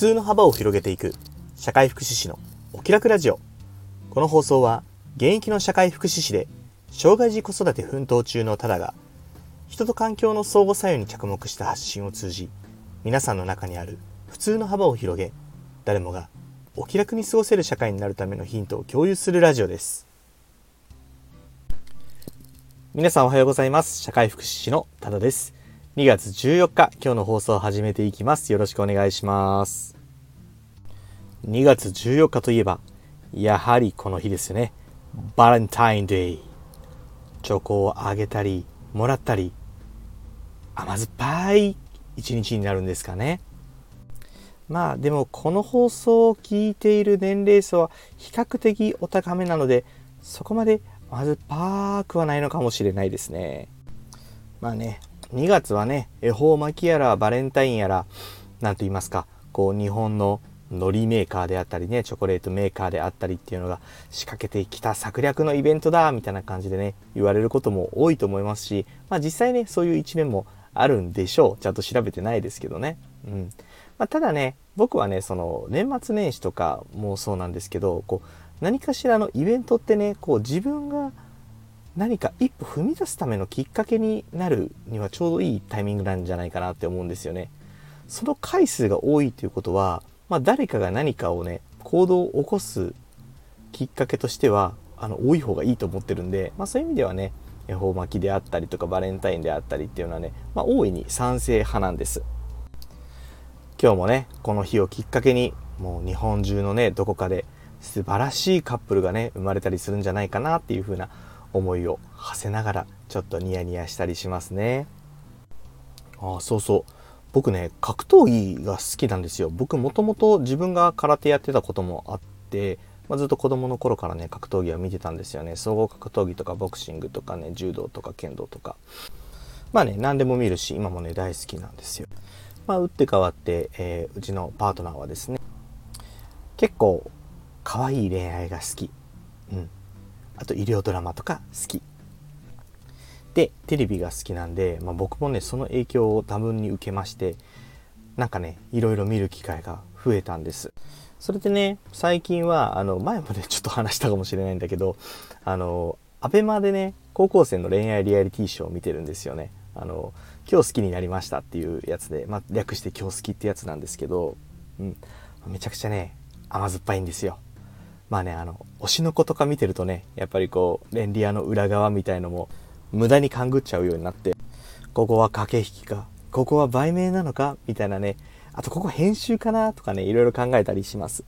通の幅を広げていく。社会福祉士のお気楽ラジオ。この放送は現役の社会福祉士で障害児子育て奮闘中のただが人と環境の相互作用に着目した発信を通じ皆さんの中にある普通の幅を広げ誰もがお気楽に過ごせる社会になるためのヒントを共有するラジオです。皆さんおはようございます。社会福祉士のただです。2月14日今日の放送を始めていきます。よろしくお願いします。2月14日といえばやはりこの日ですよね。バレンタインデーチョコをあげたりもらったり甘酸っぱい一日になるんですかね。まあでもこの放送を聞いている年齢層は比較的お高めなのでそこまでまずパークはないのかもしれないですね。まあね2月はね恵方巻きやらバレンタインやら何と言いますかこう日本の海苔メーカーであったりねチョコレートメーカーであったりっていうのが仕掛けてきた策略のイベントだみたいな感じでね言われることも多いと思いますしまあ実際ねそういう一面もあるんでしょう。ちゃんと調べてないですけどね。うん。まあ、ただね僕はねその年末年始とかもそうなんですけどこう何かしらのイベントってねこう自分が何か一歩踏み出すためのきっかけになるにはちょうどいいタイミングなんじゃないかなって思うんですよね。その回数が多いということは、まあ、誰かが何かをね行動を起こすきっかけとしてはあの多い方がいいと思ってるんで、まあ、そういう意味ではね恵方巻きであったりとかバレンタインであったりっていうのはね、まあ、大いに賛成派なんです。今日もねこの日をきっかけにもう日本中のねどこかで素晴らしいカップルがね生まれたりするんじゃないかなっていう風な思いを馳せながらちょっとニヤニヤしたりしますねああそうそう僕ね格闘技が好きなんですよ。僕もともと自分が空手やってたこともあって、まあ、ずっと子供の頃からね格闘技は見てたんですよね。総合格闘技とかボクシングとかね柔道とか剣道とか。まあね何でも見るし今もね大好きなんですよ。まあ、打って変わって、えー、うちのパートナーはですね結構可愛い恋愛が好き、うん、あと医療ドラマとか好き。でテレビが好きなんで、まあ、僕もねその影響を多分に受けましてなんかねいろいろ見る機会が増えたんです。それでね最近はあの前もね ちょっと話したかもしれないんだけどあのアベマでね高校生の恋愛リアリティショーを見てるんですよね。あの今日好きになりましたっていうやつで、まあ、略して今日好きってやつなんですけど、うん、めちゃくちゃね甘酸っぱいんですよ。まあねあの推しの子とか見てるとねやっぱりこう便利屋の裏側みたいのも無駄に勘ぐっちゃうようになってここは駆け引きかここは売名なのかみたいなねあとここ編集かなとかねいろいろ考えたりします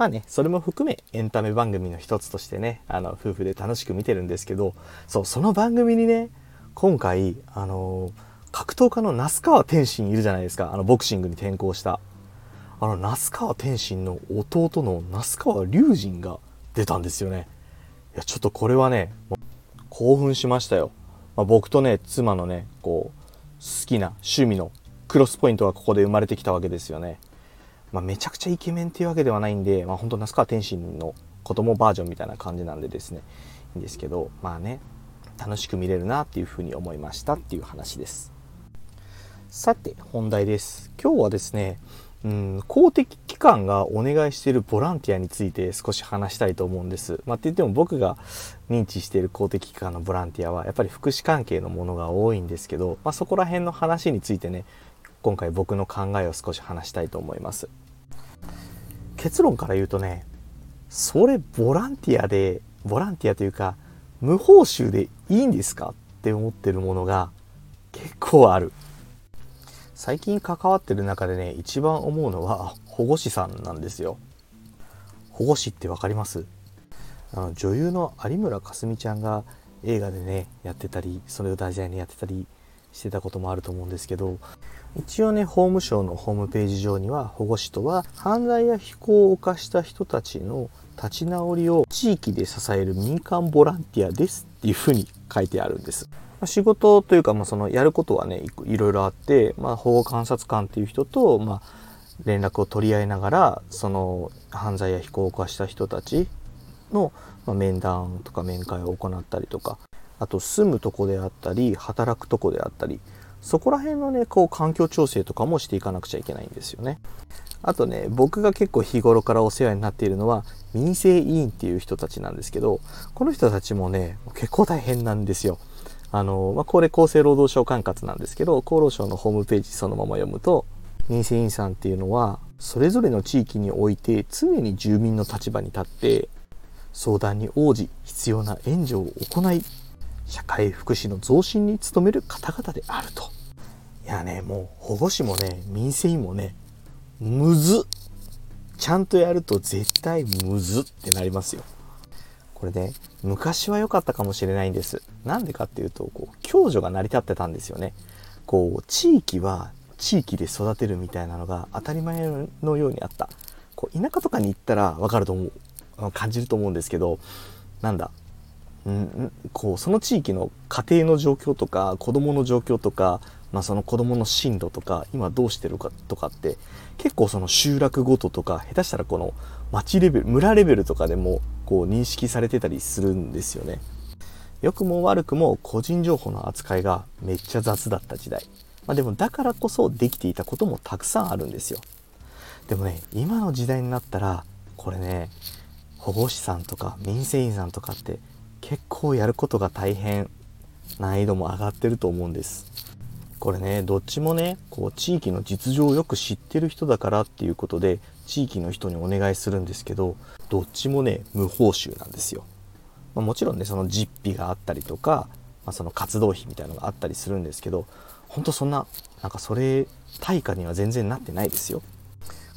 まあね、それも含めエンタメ番組の一つとしてね、あの、夫婦で楽しく見てるんですけど、そう、その番組にね、今回、あの格闘家の那須川天心いるじゃないですか。あの、ボクシングに転向した。あの、那須川天心の弟の那須川龍神が出たんですよね。いや、ちょっとこれはね、興奮しましたよ。まあ、僕とね、妻のね、こう、好きな趣味のクロスポイントがここで生まれてきたわけですよね。まあ、めちゃくちゃイケメンっていうわけではないんで、まあ、本当那須川天心の子供バージョンみたいな感じなんでですね、いいんですけど、まあね、楽しく見れるなっていうふうに思いましたっていう話ですさて本題です今日はですねうん公的機関がお願いしているボランティアについて少し話したいと思うんです。まあ、って言っても僕が認知している公的機関のボランティアはやっぱり福祉関係のものが多いんですけど、まあ、そこら辺の話についてね今回僕の考えを少し話したいと思います。結論から言うとねそれボランティアでボランティアというか無報酬でいいんですかって思ってるものが結構ある。最近関わってる中でね、一番思うのは保護士さんなんですよ。保護士って分かります？あの女優の有村架純ちゃんが映画でね、やってたり、それを題材にやってたりしてたこともあると思うんですけど、一応ね、法務省のホームページ上には保護士とは犯罪や非行を犯した人たちの立ち直りを地域で支える民間ボランティアですっていうふうに書いてあるんです。ま仕事というか、まあ、そのやることはねいろいろあって、まあ、保護観察官っていう人と、まあ、連絡を取り合いながらその犯罪や非行を犯した人たちの、まあ、面談とか面会を行ったりとかあと住むとこであったり働くとこであったりそこら辺のね、こう環境調整とかもしていかなくちゃいけないんですよね。あとね、僕が結構日頃からお世話になっているのは、民生委員っていう人たちなんですけど、この人たちもね、結構大変なんですよ。あの、まあ、これ厚生労働省管轄なんですけど、厚労省のホームページそのまま読むと、民生委員さんっていうのは、それぞれの地域において常に住民の立場に立って、相談に応じ必要な援助を行い、社会福祉の増進に努める方々であると。いやね、もう保護士もね、民生委員もね、むずちゃんとやると絶対むずってなりますよ。これね、昔は良かったかもしれないんです。なんでかっていうと、こう、共助が成り立ってたんですよね。こう、地域は地域で育てるみたいなのが当たり前のようにあった。こう、田舎とかに行ったらわかると思う、感じると思うんですけど、なんだ、うん、こう、その地域の家庭の状況とか、子供の状況とか、まあ、その子供の進路とか、今どうしてるかとかって、結構その集落ごととか、下手したらこの町レベル、村レベルとかでもこう認識されてたりするんですよね。良くも悪くも個人情報の扱いがめっちゃ雑だった時代。まあ、でもだからこそできていたこともたくさんあるんですよ。でもね、今の時代になったら、これね、保護士さんとか民生委員さんとかって結構やることが大変、難易度も上がってると思うんです。これね、どっちもね、こう地域の実情をよく知ってる人だからっていうことで、地域の人にお願いするんですけど、どっちもね、無報酬なんですよ。まあ、もちろんね、その実費があったりとか、まあ、その活動費みたいなのがあったりするんですけど、ほんとそんな、なんかそれ、対価には全然なってないですよ。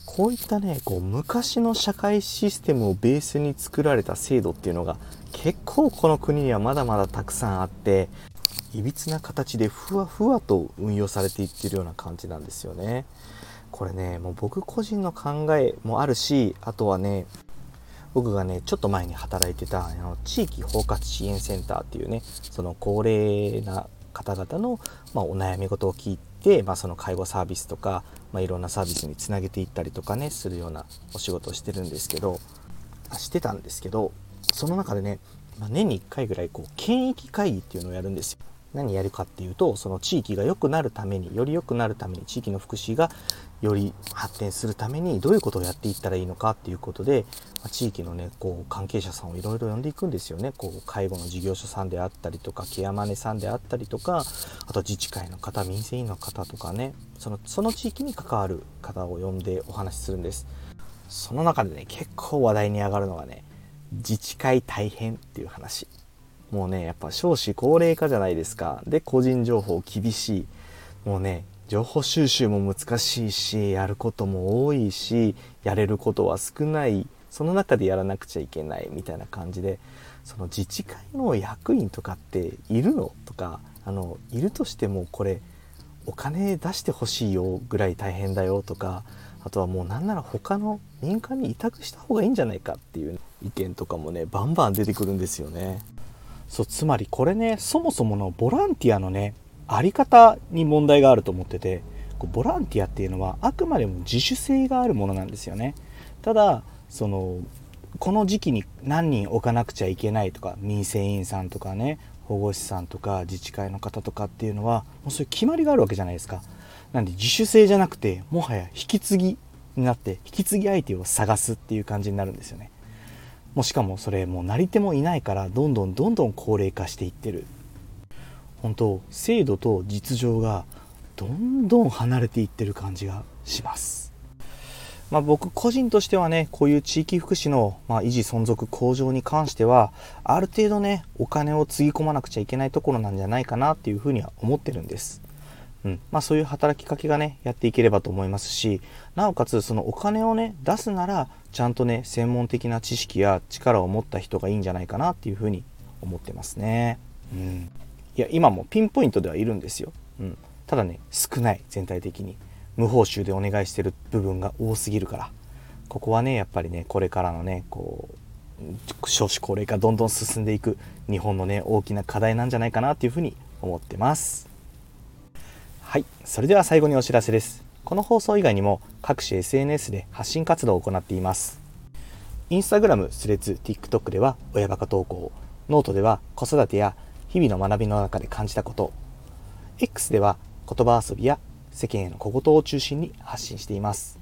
こういったね、こう昔の社会システムをベースに作られた制度っていうのが結構この国にはまだまだたくさんあって、いびつな形でふわふわと運用されていってるような感じなんですよね。これね、もう僕個人の考えもあるし、あとはね、僕がね、ちょっと前に働いてた、あの、地域包括支援センターっていうね、その高齢な方々の、まあ、お悩み事を聞いて、まあ、その介護サービスとか、まあ、いろんなサービスにつなげていったりとかね、するようなお仕事をしてるんですけど、してたんですけど、その中でね、まあ、年に1回ぐらい、こう、県域会議っていうのをやるんですよ。何やるかっていうとその地域が良くなるためにより良くなるために地域の福祉がより発展するためにどういうことをやっていったらいいのかっていうことで、まあ、地域のねこう関係者さんをいろいろ呼んでいくんですよね。こう介護の事業所さんであったりとかケアマネさんであったりとかあと自治会の方民生委員の方とかね。そのその地域に関わる方を呼んでお話しするんです。その中でね結構話題に上がるのがね自治会大変っていう話。もうねやっぱ少子高齢化じゃないですか。で個人情報厳しい。もうね情報収集も難しいしやることも多いしやれることは少ない。その中でやらなくちゃいけない。みたいな感じでその自治会の役員とかっているのとかあのいるとしてもこれお金出してほしいよぐらい大変だよとかあとはもうなんなら他の民間に委託した方がいいんじゃないかっていう意見とかもねバンバン出てくるんですよね。そうつまりこれねそもそものボランティアのねあり方に問題があると思っててボランティアっていうのはあくまでも自主性があるものなんですよね。ただそのこの時期に何人置かなくちゃいけないとか民生委員さんとかね保護士さんとか自治会の方とかっていうのはもうそういう決まりがあるわけじゃないですか。なんで自主性じゃなくてもはや引き継ぎになって引き継ぎ相手を探すっていう感じになるんですよね。もしかもそれもうなり手もいないからどんどんどんどん高齢化していってる。本当制度と実情がどんどん離れていってる感じがします。まあ、僕個人としてはねこういう地域福祉の、まあ、維持存続向上に関してはある程度ねお金をつぎ込まなくちゃいけないところなんじゃないかなっていうふうには思ってるんです。うん。まあ、そういう働きかけがねやっていければと思いますしなおかつそのお金をね出すならちゃんとね専門的な知識や力を持った人がいいんじゃないかなっていうふうに思ってますね。うん、いや今もピンポイントではいるんですよ。うん、ただね少ない全体的に無報酬でお願いしてる部分が多すぎるからここはねやっぱりねこれからのねこう少子高齢化どんどん進んでいく日本のね大きな課題なんじゃないかなっていうふうに思ってます。はい、それでは最後にお知らせです。この放送以外にも各種 SNS で発信活動を行っています。インスタグラム、スレッズ、TikTok では親バカ投稿、ノートでは子育てや日々の学びの中で感じたこと、X では言葉遊びや世間への小言を中心に発信しています。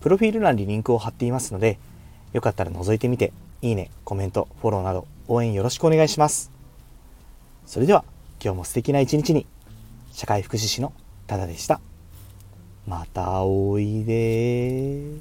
プロフィール欄にリンクを貼っていますので、よかったら覗いてみて、いいね、コメント、フォローなど応援よろしくお願いします。それでは、今日も素敵な一日に、社会福祉士のただでした。またおいで。